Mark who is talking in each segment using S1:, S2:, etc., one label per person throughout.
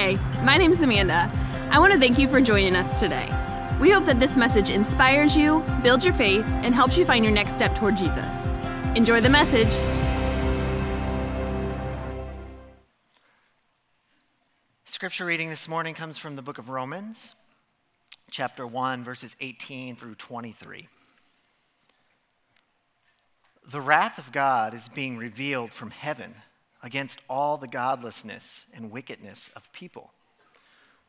S1: Hey, my name is Amanda. I want to thank you for joining us today. We hope that this message inspires you, builds your faith, and helps you find your next step toward Jesus. Enjoy the message.
S2: Scripture reading this morning comes from the book of Romans, chapter 1, verses 18 through 23. The wrath of God is being revealed from heaven against all the godlessness and wickedness of people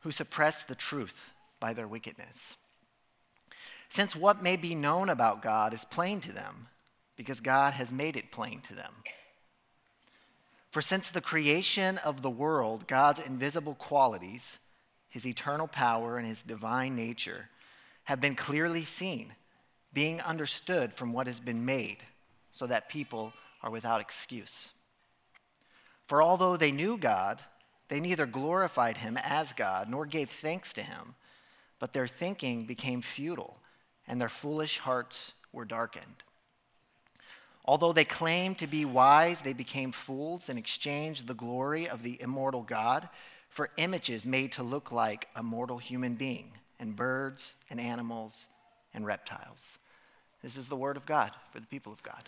S2: who suppress the truth by their wickedness. Since what may be known about God is plain to them, because God has made it plain to them. For since the creation of the world, God's invisible qualities, his eternal power, and his divine nature have been clearly seen, being understood from what has been made, so that people are without excuse. For although they knew God, they neither glorified him as God nor gave thanks to him, but their thinking became futile, and their foolish hearts were darkened. Although they claimed to be wise, they became fools and exchanged the glory of the immortal God for images made to look like a mortal human being, and birds and animals and reptiles. This is the word of God for the people of God.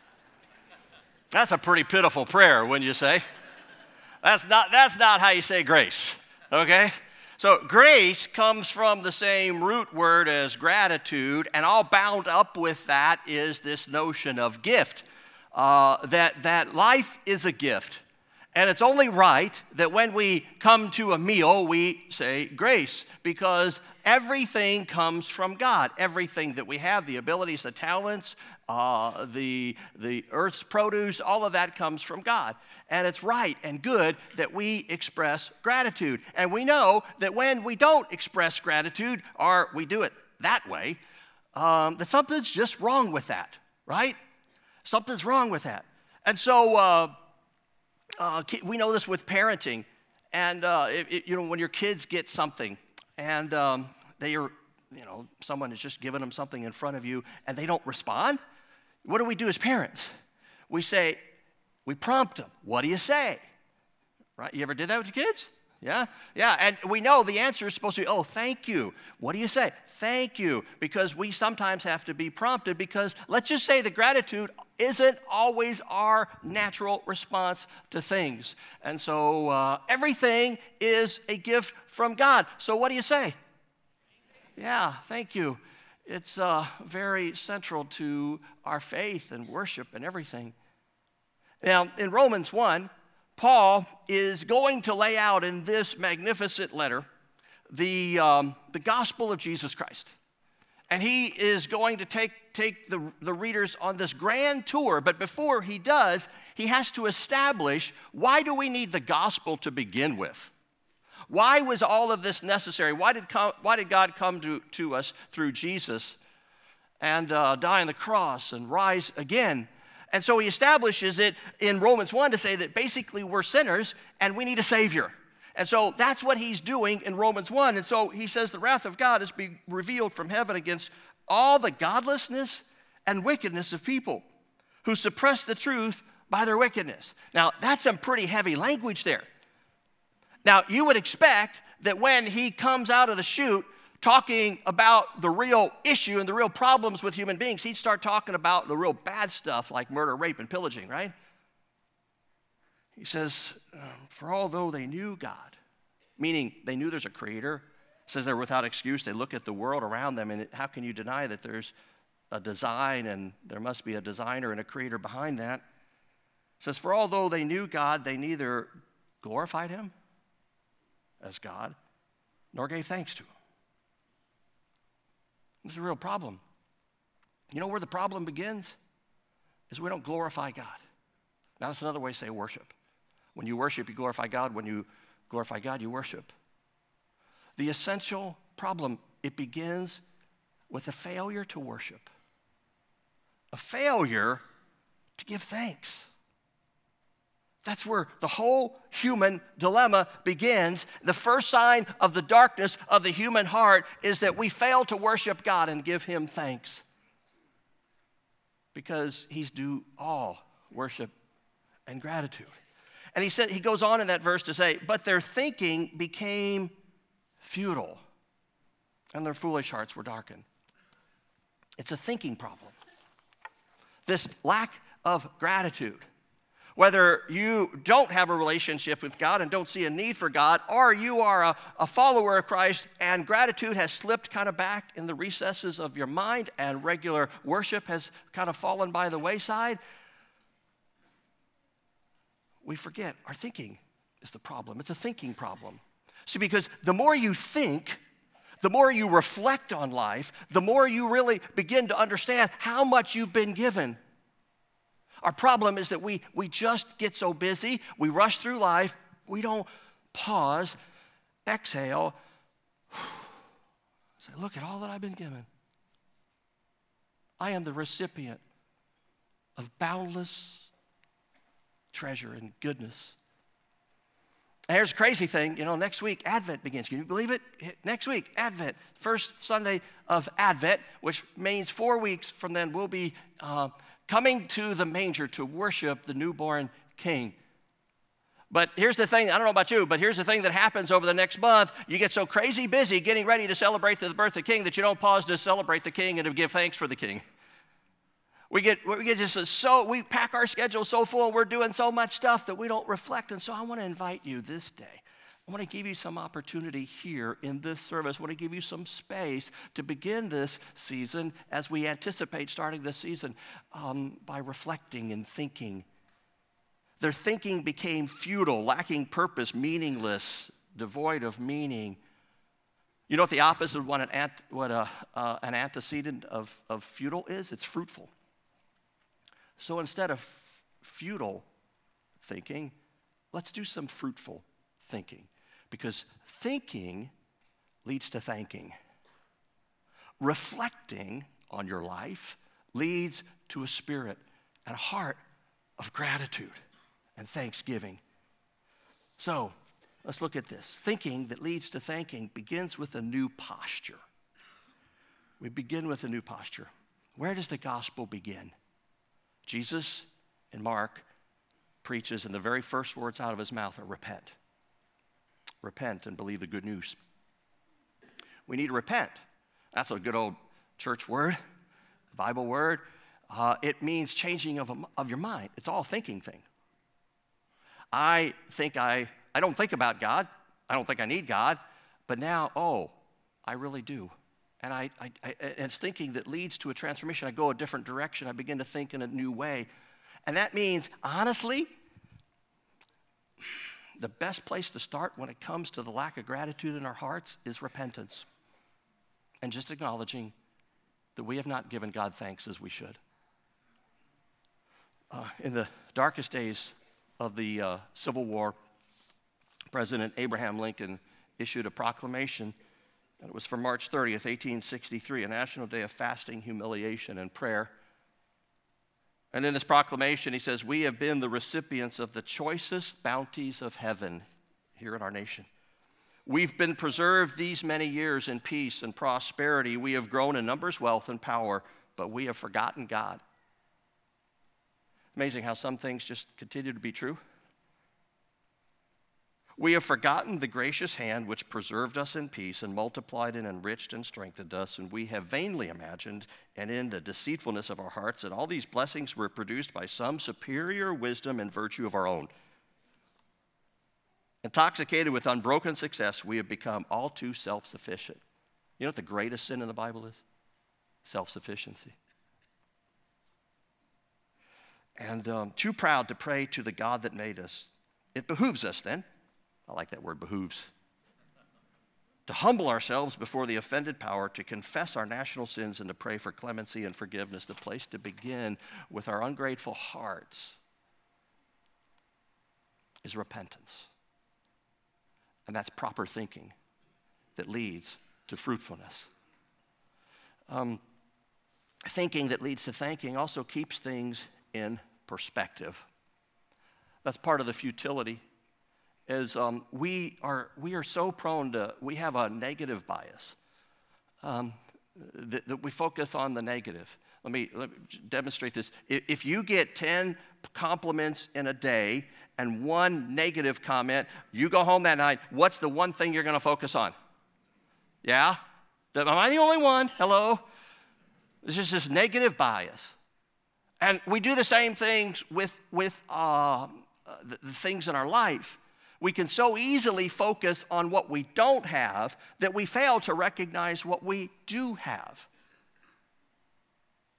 S3: That's a pretty pitiful prayer, wouldn't you say? That's not, that's not how you say grace, okay? So, grace comes from the same root word as gratitude, and all bound up with that is this notion of gift uh, that, that life is a gift. And it's only right that when we come to a meal, we say grace because everything comes from God. Everything that we have, the abilities, the talents, uh, the, the earth's produce, all of that comes from God. And it's right and good that we express gratitude. And we know that when we don't express gratitude or we do it that way, um, that something's just wrong with that, right? Something's wrong with that. And so uh, uh, we know this with parenting. And, uh, it, it, you know, when your kids get something and um, they are, you know, someone is just giving them something in front of you and they don't respond, what do we do as parents? We say, we prompt them. What do you say? Right? You ever did that with your kids? Yeah? Yeah. And we know the answer is supposed to be, oh, thank you. What do you say? Thank you. Because we sometimes have to be prompted because let's just say the gratitude isn't always our natural response to things. And so uh, everything is a gift from God. So what do you say? Yeah, thank you. It's uh, very central to our faith and worship and everything. Now, in Romans 1, Paul is going to lay out in this magnificent letter the, um, the gospel of Jesus Christ. And he is going to take, take the, the readers on this grand tour. But before he does, he has to establish why do we need the gospel to begin with? Why was all of this necessary? Why did, why did God come to, to us through Jesus and uh, die on the cross and rise again? And so he establishes it in Romans 1 to say that basically we're sinners and we need a Savior. And so that's what he's doing in Romans 1. And so he says the wrath of God is being revealed from heaven against all the godlessness and wickedness of people who suppress the truth by their wickedness. Now, that's some pretty heavy language there. Now, you would expect that when he comes out of the chute talking about the real issue and the real problems with human beings, he'd start talking about the real bad stuff like murder, rape, and pillaging, right? He says, um, For although they knew God, meaning they knew there's a creator, says they're without excuse. They look at the world around them, and how can you deny that there's a design and there must be a designer and a creator behind that? says, For although they knew God, they neither glorified him as God nor gave thanks to him. This is a real problem. You know where the problem begins? Is we don't glorify God. Now, that's another way to say worship. When you worship, you glorify God. When you glorify God, you worship. The essential problem, it begins with a failure to worship, a failure to give thanks. That's where the whole human dilemma begins. The first sign of the darkness of the human heart is that we fail to worship God and give Him thanks because He's due all worship and gratitude. And he said he goes on in that verse to say, "But their thinking became futile, and their foolish hearts were darkened." It's a thinking problem. This lack of gratitude. Whether you don't have a relationship with God and don't see a need for God, or you are a, a follower of Christ and gratitude has slipped kind of back in the recesses of your mind and regular worship has kind of fallen by the wayside, we forget our thinking is the problem. It's a thinking problem. See, because the more you think, the more you reflect on life, the more you really begin to understand how much you've been given. Our problem is that we, we just get so busy, we rush through life, we don't pause, exhale, say, Look at all that I've been given. I am the recipient of boundless treasure and goodness here's a crazy thing, you know, next week Advent begins. Can you believe it? Next week, Advent, first Sunday of Advent, which means four weeks from then we'll be uh, coming to the manger to worship the newborn King. But here's the thing I don't know about you, but here's the thing that happens over the next month. You get so crazy busy getting ready to celebrate the birth of the King that you don't pause to celebrate the King and to give thanks for the King. We get, we get just so, we pack our schedule so full, we're doing so much stuff that we don't reflect. And so I want to invite you this day. I want to give you some opportunity here in this service. I want to give you some space to begin this season as we anticipate starting this season um, by reflecting and thinking. Their thinking became futile, lacking purpose, meaningless, devoid of meaning. You know what the opposite of what an, ant, what a, uh, an antecedent of, of futile is? It's fruitful. So instead of futile thinking, let's do some fruitful thinking. Because thinking leads to thanking. Reflecting on your life leads to a spirit and a heart of gratitude and thanksgiving. So let's look at this. Thinking that leads to thanking begins with a new posture. We begin with a new posture. Where does the gospel begin? Jesus in Mark preaches, and the very first words out of his mouth are repent. Repent and believe the good news. We need to repent. That's a good old church word, Bible word. Uh, it means changing of, of your mind. It's all thinking thing. I think I, I don't think about God. I don't think I need God. But now, oh, I really do and I, I, I, it's thinking that leads to a transformation. I go a different direction. I begin to think in a new way. And that means, honestly, the best place to start when it comes to the lack of gratitude in our hearts is repentance and just acknowledging that we have not given God thanks as we should. Uh, in the darkest days of the uh, Civil War, President Abraham Lincoln issued a proclamation and it was for March 30th, 1863, a national day of fasting, humiliation, and prayer. And in this proclamation, he says, We have been the recipients of the choicest bounties of heaven here in our nation. We've been preserved these many years in peace and prosperity. We have grown in numbers, wealth, and power, but we have forgotten God. Amazing how some things just continue to be true. We have forgotten the gracious hand which preserved us in peace and multiplied and enriched and strengthened us, and we have vainly imagined, and in the deceitfulness of our hearts, that all these blessings were produced by some superior wisdom and virtue of our own. Intoxicated with unbroken success, we have become all too self sufficient. You know what the greatest sin in the Bible is? Self sufficiency. And um, too proud to pray to the God that made us. It behooves us then I like that word behooves. To humble ourselves before the offended power, to confess our national sins, and to pray for clemency and forgiveness. The place to begin with our ungrateful hearts is repentance. And that's proper thinking that leads to fruitfulness. Um, thinking that leads to thanking also keeps things in perspective. That's part of the futility is um, we, are, we are so prone to, we have a negative bias. Um, that, that, we focus on the negative. Let me, let me demonstrate this. If you get 10 compliments in a day and one negative comment, you go home that night, what's the one thing you're going to focus on? Yeah? Am I the only one? Hello? It's just this negative bias. And we do the same things with, with uh, the, the things in our life. We can so easily focus on what we don't have that we fail to recognize what we do have.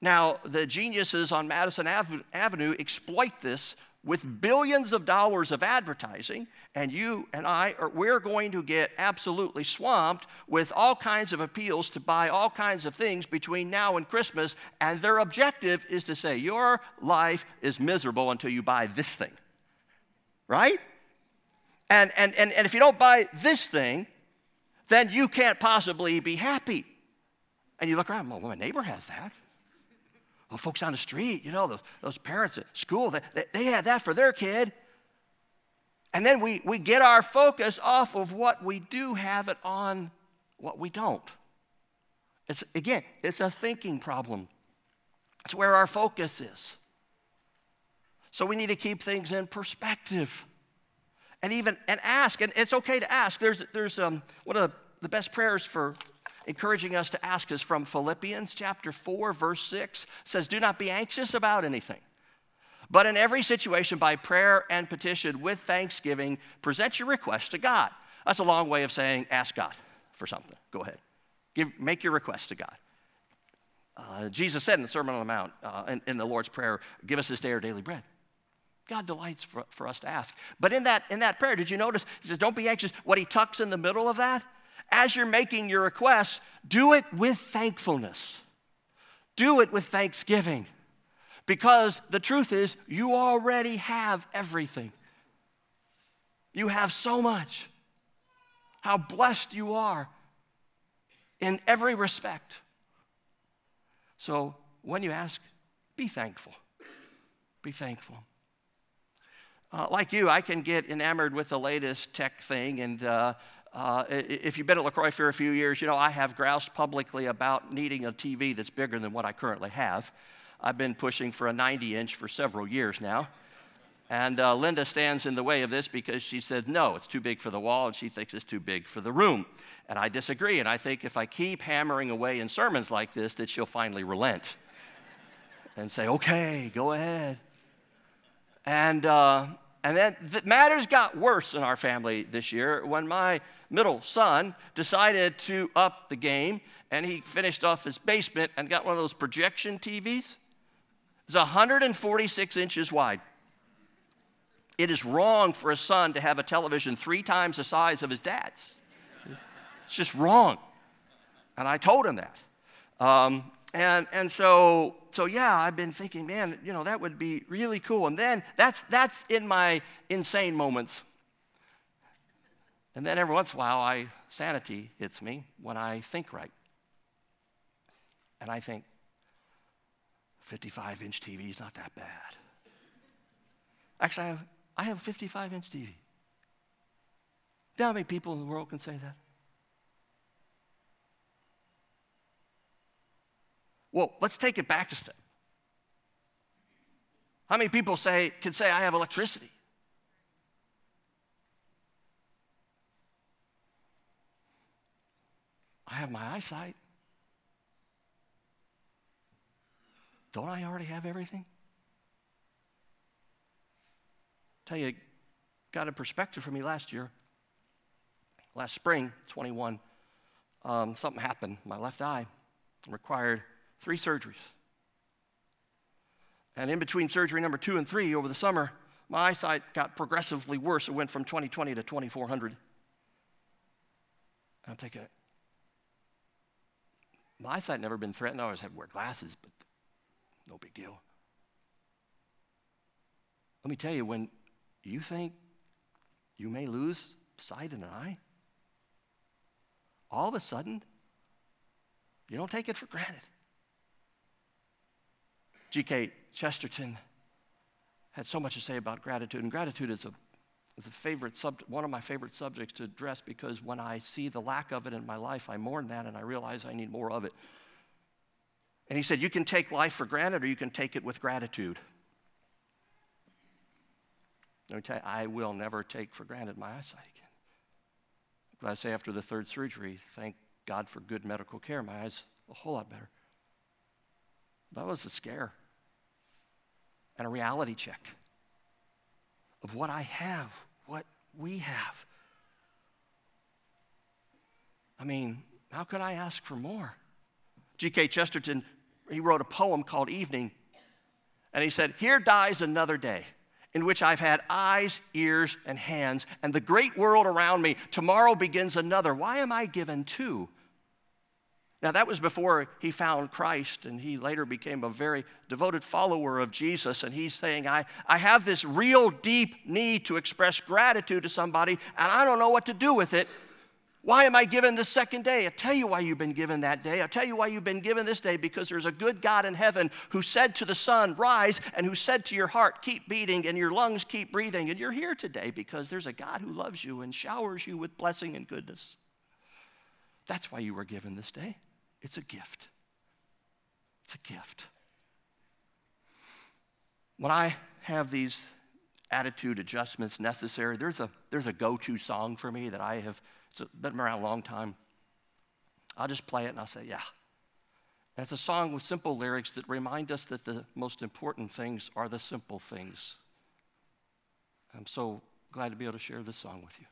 S3: Now, the geniuses on Madison Avenue exploit this with billions of dollars of advertising, and you and I are we're going to get absolutely swamped with all kinds of appeals to buy all kinds of things between now and Christmas, and their objective is to say your life is miserable until you buy this thing. Right? And and and, and if you don't buy this thing, then you can't possibly be happy. And you look around, well, my neighbor has that. Well, folks on the street, you know, those, those parents at school, they, they, they had that for their kid. And then we, we get our focus off of what we do have it on what we don't. It's, again, it's a thinking problem. It's where our focus is. So we need to keep things in perspective and even and ask. And it's okay to ask. There's, there's um, one of the best prayers for encouraging us to ask is from Philippians chapter 4, verse 6 says, Do not be anxious about anything, but in every situation, by prayer and petition with thanksgiving, present your request to God. That's a long way of saying, Ask God for something. Go ahead. Give, make your request to God. Uh, Jesus said in the Sermon on the Mount, uh, in, in the Lord's Prayer, Give us this day our daily bread. God delights for, for us to ask. But in that, in that prayer, did you notice? He says, Don't be anxious. What he tucks in the middle of that as you're making your requests, do it with thankfulness. Do it with thanksgiving. Because the truth is, you already have everything. You have so much. How blessed you are in every respect. So when you ask, be thankful. Be thankful. Uh, like you, I can get enamored with the latest tech thing and uh, uh, if you've been at LaCroix for a few years, you know I have groused publicly about needing a TV that's bigger than what I currently have. I've been pushing for a 90 inch for several years now. And uh, Linda stands in the way of this because she said, no, it's too big for the wall, and she thinks it's too big for the room. And I disagree. And I think if I keep hammering away in sermons like this, that she'll finally relent and say, okay, go ahead. And, uh, and then the matters got worse in our family this year when my middle son decided to up the game and he finished off his basement and got one of those projection TVs. It's 146 inches wide. It is wrong for a son to have a television three times the size of his dad's. It's just wrong. And I told him that. Um, and, and so, so, yeah, I've been thinking, man, you know, that would be really cool. And then that's, that's in my insane moments. And then every once in a while, I, sanity hits me when I think right. And I think, 55 inch TV is not that bad. Actually, I have, I have a 55 inch TV. How many people in the world can say that? Well, let's take it back a step. How many people say, can say, I have electricity? I have my eyesight. Don't I already have everything? Tell you, got a perspective for me last year. Last spring, 21, um, something happened. My left eye required three surgeries. And in between surgery number two and three over the summer, my eyesight got progressively worse. It went from 2020 to 2400. I'm thinking, my eyesight never been threatened. I always had to wear glasses, but no big deal. Let me tell you, when you think you may lose sight in an eye, all of a sudden, you don't take it for granted. G.K. Chesterton had so much to say about gratitude, and gratitude is a, a favorite sub, one of my favorite subjects to address because when I see the lack of it in my life, I mourn that and I realize I need more of it. And he said, You can take life for granted or you can take it with gratitude. Let me tell you, I will never take for granted my eyesight again. But I say after the third surgery, thank God for good medical care. My eyes a whole lot better. That was a scare and a reality check of what I have, what we have. I mean, how could I ask for more? G.K. Chesterton, he wrote a poem called Evening, and he said, Here dies another day in which I've had eyes, ears, and hands, and the great world around me. Tomorrow begins another. Why am I given two? Now, that was before he found Christ, and he later became a very devoted follower of Jesus. And he's saying, I, I have this real deep need to express gratitude to somebody, and I don't know what to do with it. Why am I given the second day? i tell you why you've been given that day. i tell you why you've been given this day because there's a good God in heaven who said to the sun, Rise, and who said to your heart, Keep beating, and your lungs keep breathing. And you're here today because there's a God who loves you and showers you with blessing and goodness. That's why you were given this day. It's a gift. It's a gift. When I have these attitude adjustments necessary, there's a, there's a go to song for me that I have it's been around a long time. I'll just play it and I'll say, yeah. And it's a song with simple lyrics that remind us that the most important things are the simple things. I'm so glad to be able to share this song with you.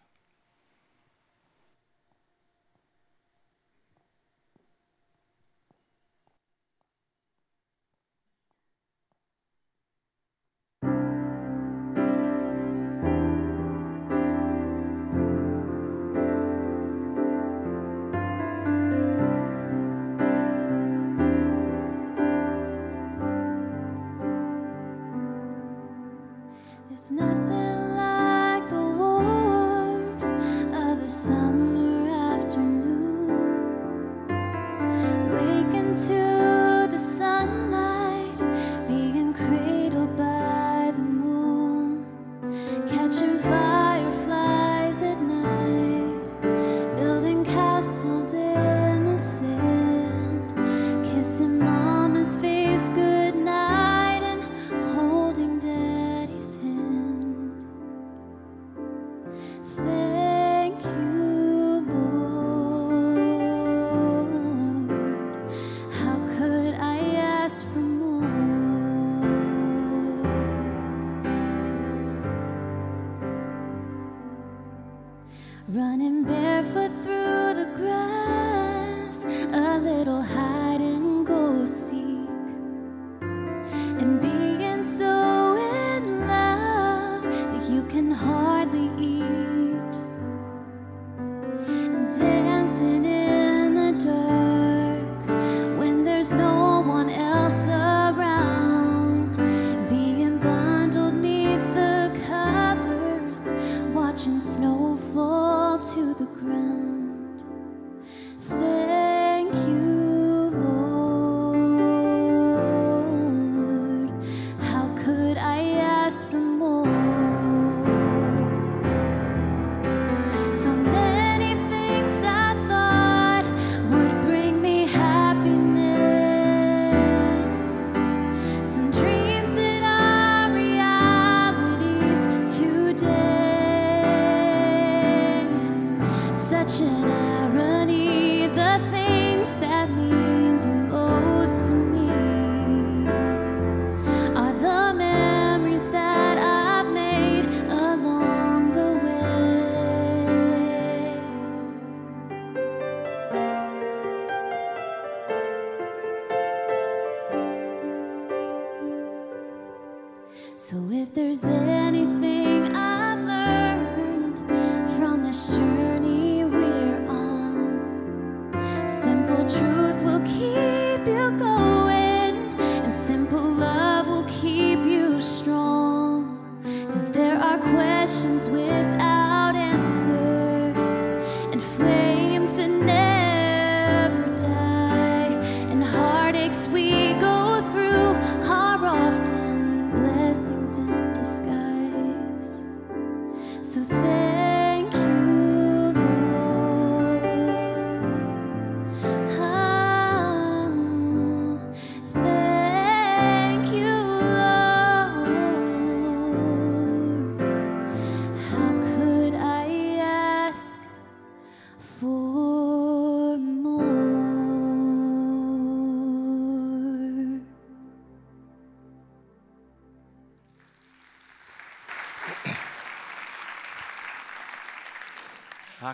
S4: We if there's are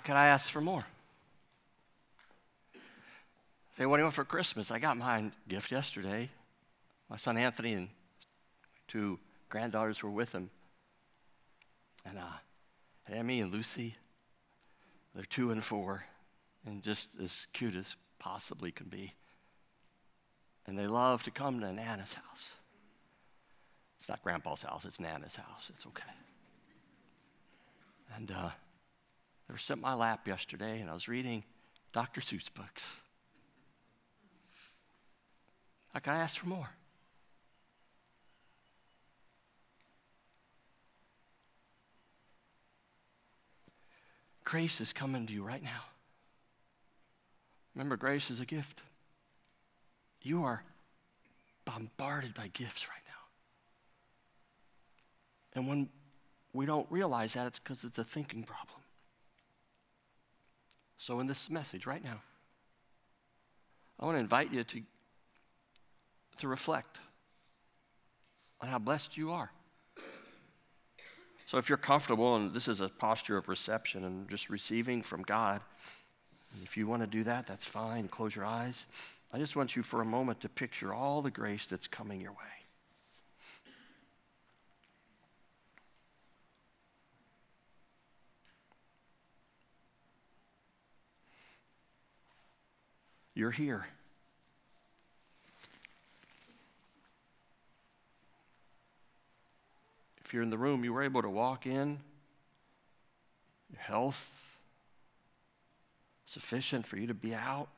S3: could I ask for more? Say, what do you want for Christmas? I got my gift yesterday. My son Anthony and two granddaughters were with him. And, uh, Emmy and Lucy, they're two and four, and just as cute as possibly can be. And they love to come to Nana's house. It's not Grandpa's house, it's Nana's house. It's okay. And uh, they were sitting in my lap yesterday, and I was reading Dr. Seuss books. Can I ask for more? Grace is coming to you right now. Remember, grace is a gift. You are bombarded by gifts right now. And when we don't realize that, it's because it's a thinking problem. So, in this message right now, I want to invite you to, to reflect on how blessed you are. So, if you're comfortable, and this is a posture of reception and just receiving from God, if you want to do that, that's fine. Close your eyes. I just want you for a moment to picture all the grace that's coming your way. You're here. If you're in the room, you were able to walk in, your health sufficient for you to be out.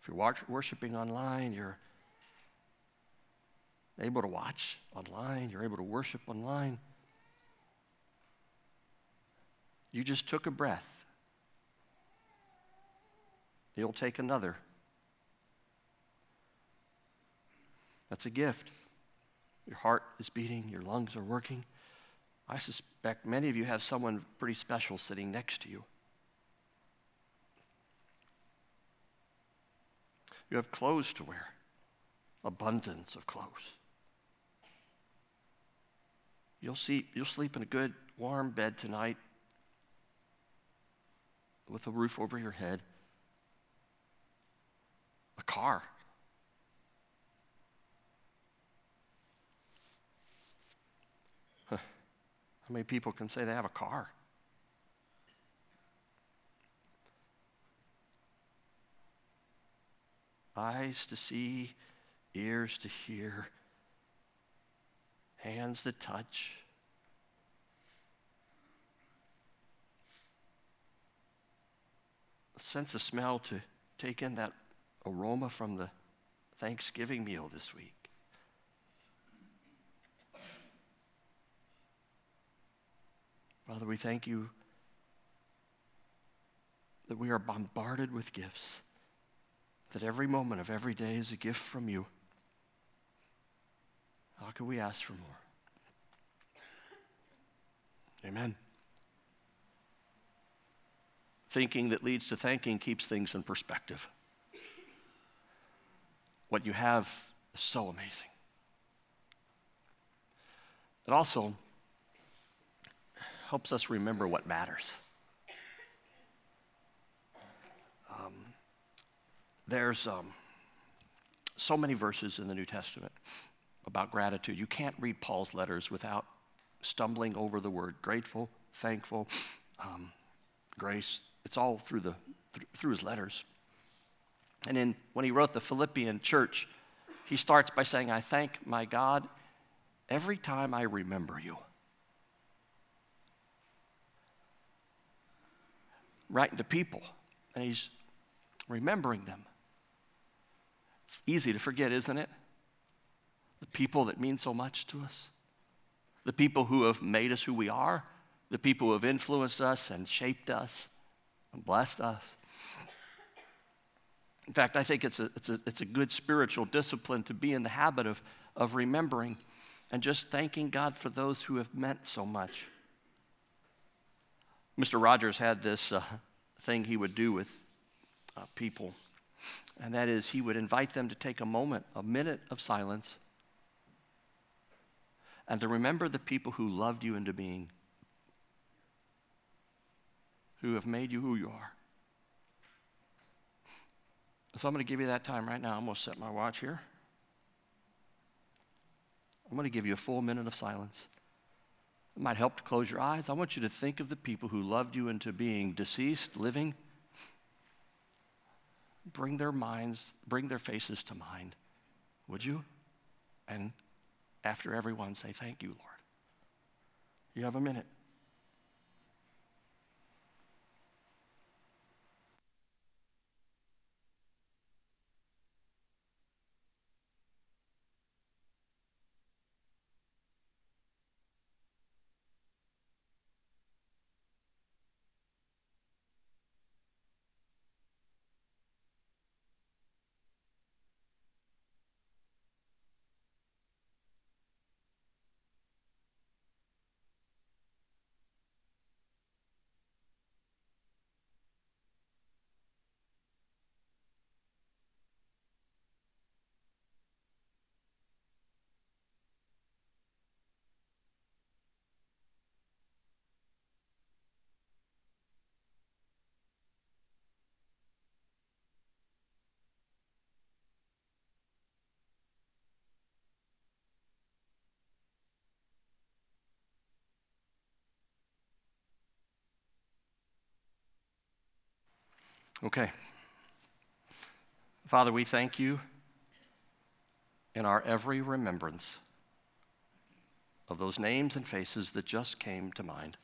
S3: If you're watch, worshiping online, you're able to watch online, you're able to worship online. You just took a breath. You'll take another. That's a gift. Your heart is beating, your lungs are working. I suspect many of you have someone pretty special sitting next to you. You have clothes to wear, abundance of clothes. You'll, see, you'll sleep in a good, warm bed tonight with a roof over your head car. Huh. How many people can say they have a car? Eyes to see, ears to hear, hands that touch. Sense of smell to take in that aroma from the Thanksgiving meal this week. Father, we thank you that we are bombarded with gifts, that every moment of every day is a gift from you. How can we ask for more? Amen. Thinking that leads to thanking keeps things in perspective. What you have is so amazing. It also helps us remember what matters. Um, there's um, so many verses in the New Testament about gratitude. You can't read Paul's letters without stumbling over the word grateful, thankful, um, grace. It's all through, the, through his letters. And then when he wrote the Philippian church, he starts by saying, I thank my God every time I remember you. Writing to people, and he's remembering them. It's easy to forget, isn't it? The people that mean so much to us, the people who have made us who we are, the people who have influenced us and shaped us and blessed us. In fact, I think it's a, it's a, it's a good spiritual discipline to be in the habit of, of remembering and just thanking God for those who have meant so much. Mr. Rogers had this uh, thing he would do with uh, people, and that is he would invite them to take a moment, a minute of silence, and to remember the people who loved you into being, who have made you who you are. So I'm going to give you that time right now. I'm going to set my watch here. I'm going to give you a full minute of silence. It might help to close your eyes. I want you to think of the people who loved you into being deceased, living. Bring their minds, bring their faces to mind, would you? And after everyone, say, Thank you, Lord. You have a minute. Okay. Father, we thank you in our every remembrance of those names and faces that just came to mind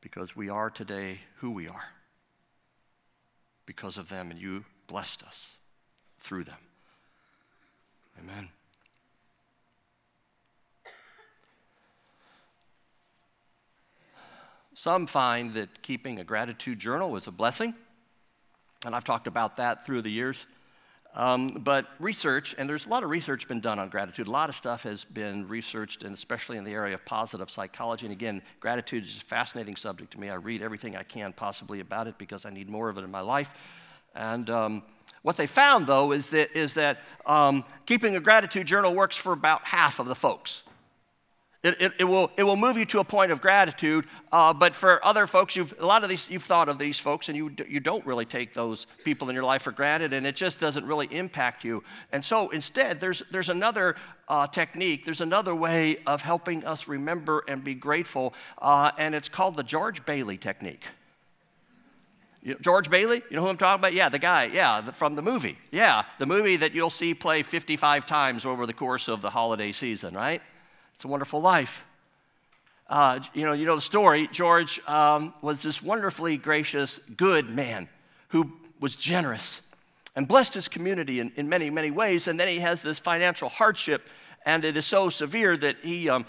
S3: because we are today who we are because of them, and you blessed us through them. Amen. Some find that keeping a gratitude journal is a blessing, and I've talked about that through the years. Um, but research, and there's a lot of research been done on gratitude. A lot of stuff has been researched, and especially in the area of positive psychology. And again, gratitude is a fascinating subject to me. I read everything I can possibly about it because I need more of it in my life. And um, what they found, though, is that, is that um, keeping a gratitude journal works for about half of the folks. It, it, it, will, it will move you to a point of gratitude. Uh, but for other folks, you've, a lot of these, you've thought of these folks and you, you don't really take those people in your life for granted and it just doesn't really impact you. And so instead, there's, there's another uh, technique, there's another way of helping us remember and be grateful, uh, and it's called the George Bailey technique. George Bailey, you know who I'm talking about? Yeah, the guy, yeah, the, from the movie. Yeah, the movie that you'll see play 55 times over the course of the holiday season, right? It's a wonderful life. Uh, you know, you know the story. George um, was this wonderfully gracious, good man who was generous and blessed his community in, in many, many ways. And then he has this financial hardship, and it is so severe that he um,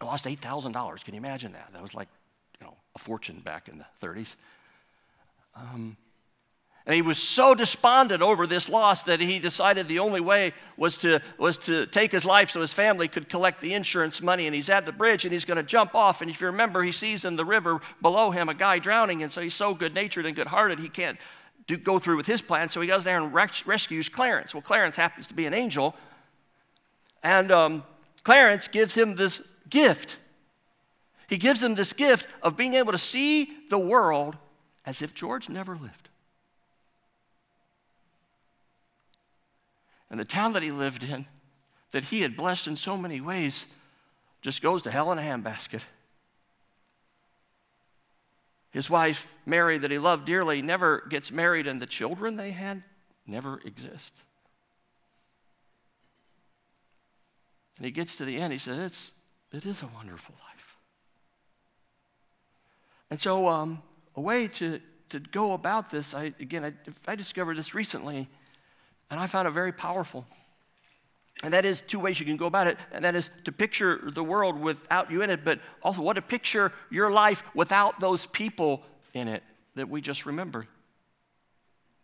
S3: lost $8,000. Can you imagine that? That was like, you know, a fortune back in the 30s. Um, and he was so despondent over this loss that he decided the only way was to, was to take his life so his family could collect the insurance money. And he's at the bridge and he's going to jump off. And if you remember, he sees in the river below him a guy drowning. And so he's so good natured and good hearted, he can't do, go through with his plan. So he goes there and res- rescues Clarence. Well, Clarence happens to be an angel. And um, Clarence gives him this gift. He gives him this gift of being able to see the world as if George never lived. And the town that he lived in, that he had blessed in so many ways, just goes to hell in a handbasket. His wife, Mary, that he loved dearly, never gets married, and the children they had never exist. And he gets to the end, he says, it's, It is a wonderful life. And so, um, a way to, to go about this, I, again, I, I discovered this recently and I found it very powerful. And that is two ways you can go about it. And that is to picture the world without you in it, but also what to picture your life without those people in it that we just remembered.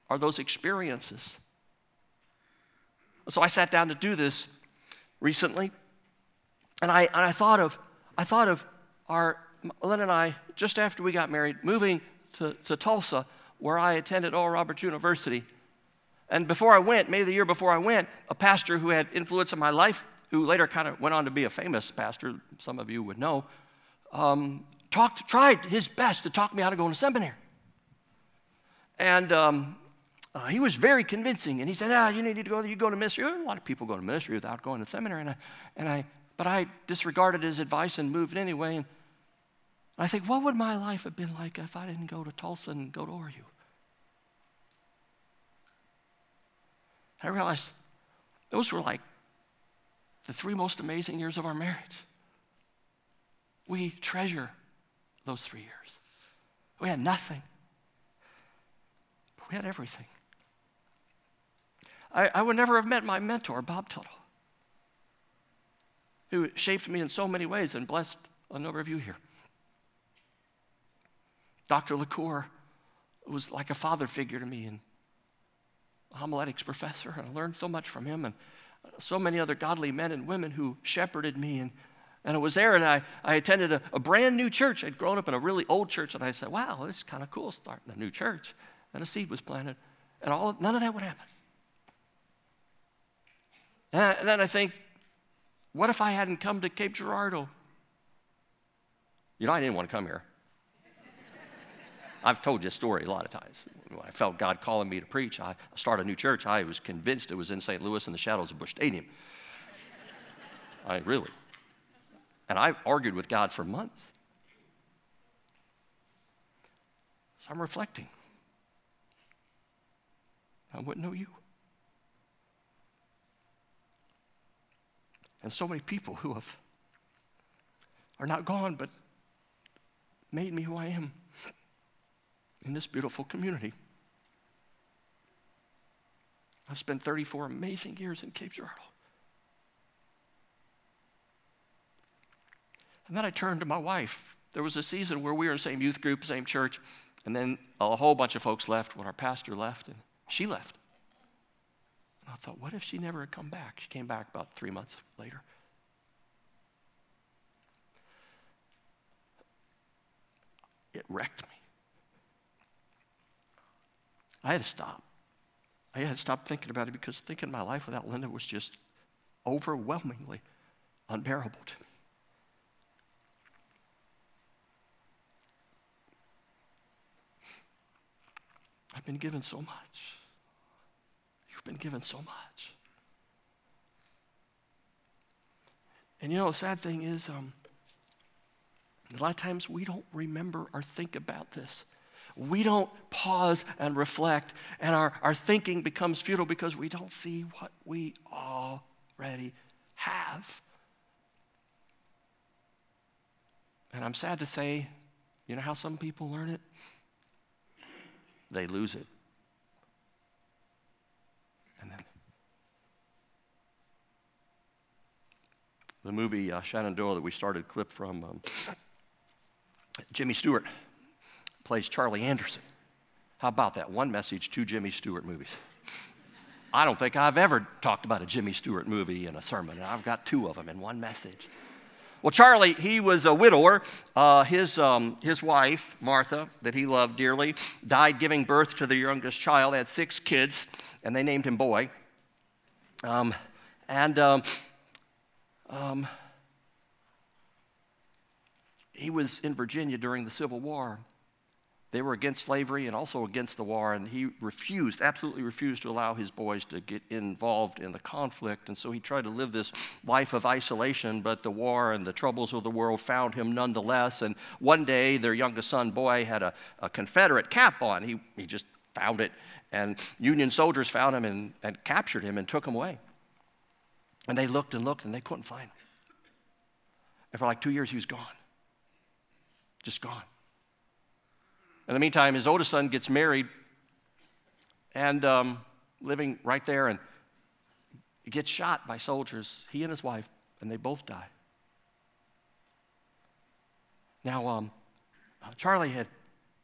S3: Are those experiences? So I sat down to do this recently, and I, and I thought of I thought of our Lynn and I, just after we got married, moving to, to Tulsa, where I attended Oral Roberts University. And before I went, maybe the year before I went, a pastor who had influence in my life, who later kind of went on to be a famous pastor, some of you would know, um, talked, tried his best to talk me out of going to seminary. And um, uh, he was very convincing. And he said, ah, you need to go, you go to ministry. A lot of people go to ministry without going to seminary. And I, and I, but I disregarded his advice and moved anyway. And I think, what would my life have been like if I didn't go to Tulsa and go to ORU? I realized those were like the three most amazing years of our marriage. We treasure those three years. We had nothing, but we had everything. I, I would never have met my mentor, Bob Tuttle, who shaped me in so many ways and blessed a number of you here. Dr. LaCour was like a father figure to me and homiletics professor, and I learned so much from him and so many other godly men and women who shepherded me. And, and I was there, and I, I attended a, a brand new church. I'd grown up in a really old church, and I said, wow, this is kind of cool starting a new church. And a seed was planted, and all none of that would happen. And then I think, what if I hadn't come to Cape Girardeau? You know, I didn't want to come here. I've told you a story a lot of times. When I felt God calling me to preach, I started a new church. I was convinced it was in St. Louis in the shadows of Busch Stadium. I really. And I argued with God for months. So I'm reflecting. I wouldn't know you. And so many people who have are not gone, but made me who I am in this beautiful community. I've spent 34 amazing years in Cape Girardeau. And then I turned to my wife. There was a season where we were in the same youth group, same church, and then a whole bunch of folks left when our pastor left, and she left. And I thought, what if she never had come back? She came back about three months later. It wrecked me. I had to stop. I had to stop thinking about it because thinking my life without Linda was just overwhelmingly unbearable to me. I've been given so much. You've been given so much. And you know, the sad thing is, um, a lot of times we don't remember or think about this we don't pause and reflect, and our, our thinking becomes futile because we don't see what we already have. And I'm sad to say, you know how some people learn it? They lose it. And then the movie uh, Shenandoah that we started clip from um, Jimmy Stewart plays Charlie Anderson. How about that? One message, two Jimmy Stewart movies. I don't think I've ever talked about a Jimmy Stewart movie in a sermon, and I've got two of them in one message. Well, Charlie, he was a widower. Uh, his, um, his wife, Martha, that he loved dearly, died giving birth to their youngest child. They had six kids, and they named him Boy. Um, and um, um he was in Virginia during the Civil War. They were against slavery and also against the war, and he refused, absolutely refused to allow his boys to get involved in the conflict. And so he tried to live this life of isolation, but the war and the troubles of the world found him nonetheless. And one day, their youngest son, Boy, had a, a Confederate cap on. He, he just found it, and Union soldiers found him and, and captured him and took him away. And they looked and looked, and they couldn't find him. And for like two years, he was gone. Just gone. In the meantime, his oldest son gets married and um, living right there and gets shot by soldiers, he and his wife, and they both die. Now, um, uh, Charlie had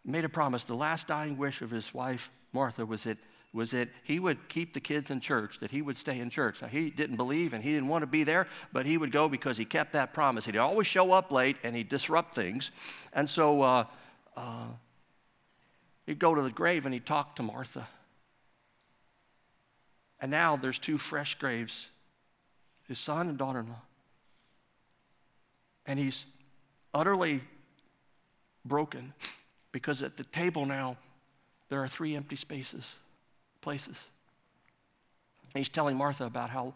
S3: made a promise. The last dying wish of his wife, Martha, was that was that he would keep the kids in church, that he would stay in church. Now, he didn't believe and he didn't want to be there, but he would go because he kept that promise. He'd always show up late and he'd disrupt things. And so uh, uh, he'd go to the grave and he'd talk to Martha. And now there's two fresh graves his son and daughter in law. And he's utterly broken because at the table now, there are three empty spaces, places. And he's telling Martha about how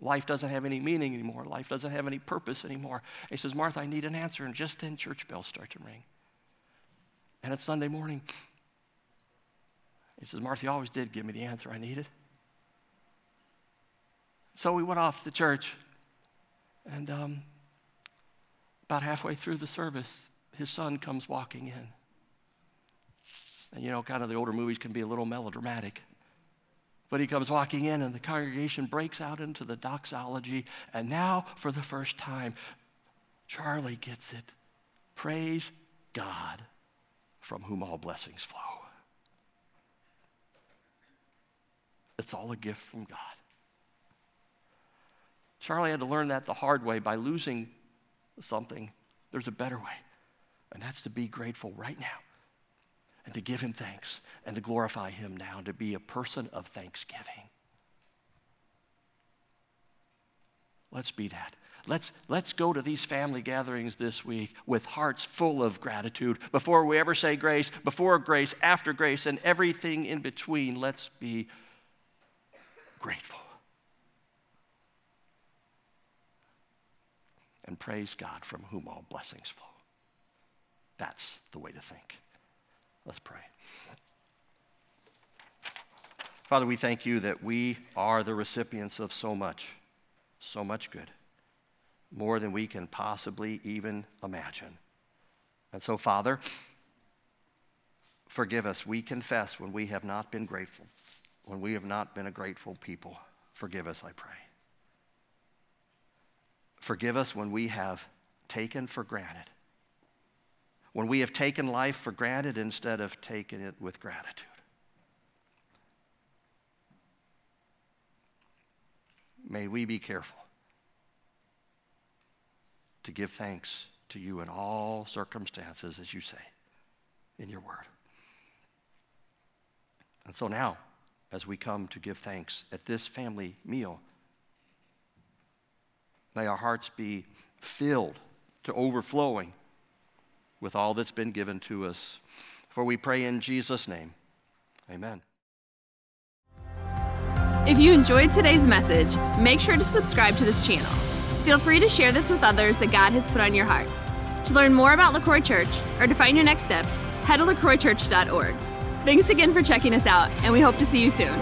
S3: life doesn't have any meaning anymore, life doesn't have any purpose anymore. And he says, Martha, I need an answer. And just then, church bells start to ring. And it's Sunday morning. He says, Martha, always did give me the answer I needed. So we went off to church, and um, about halfway through the service, his son comes walking in. And you know, kind of the older movies can be a little melodramatic. But he comes walking in, and the congregation breaks out into the doxology. And now, for the first time, Charlie gets it. Praise God, from whom all blessings flow. It's all a gift from God. Charlie had to learn that the hard way by losing something. There's a better way, and that's to be grateful right now and to give him thanks and to glorify him now, to be a person of thanksgiving. Let's be that. Let's, let's go to these family gatherings this week with hearts full of gratitude. Before we ever say grace, before grace, after grace, and everything in between, let's be grateful. And praise God from whom all blessings flow. That's the way to think. Let's pray. Father, we thank you that we are the recipients of so much, so much good, more than we can possibly even imagine. And so, Father, forgive us. We confess when we have not been grateful, when we have not been a grateful people. Forgive us, I pray. Forgive us when we have taken for granted when we have taken life for granted instead of taking it with gratitude. May we be careful to give thanks to you in all circumstances, as you say in your word. And so now, as we come to give thanks at this family meal, may our hearts be filled to overflowing with all that's been given to us. For we pray in Jesus' name. Amen.
S1: If you enjoyed today's message, make sure to subscribe to this channel. Feel free to share this with others that God has put on your heart. To learn more about LaCroix Church or to find your next steps, head to lacroixchurch.org. Thanks again for checking us out, and we hope to see you soon.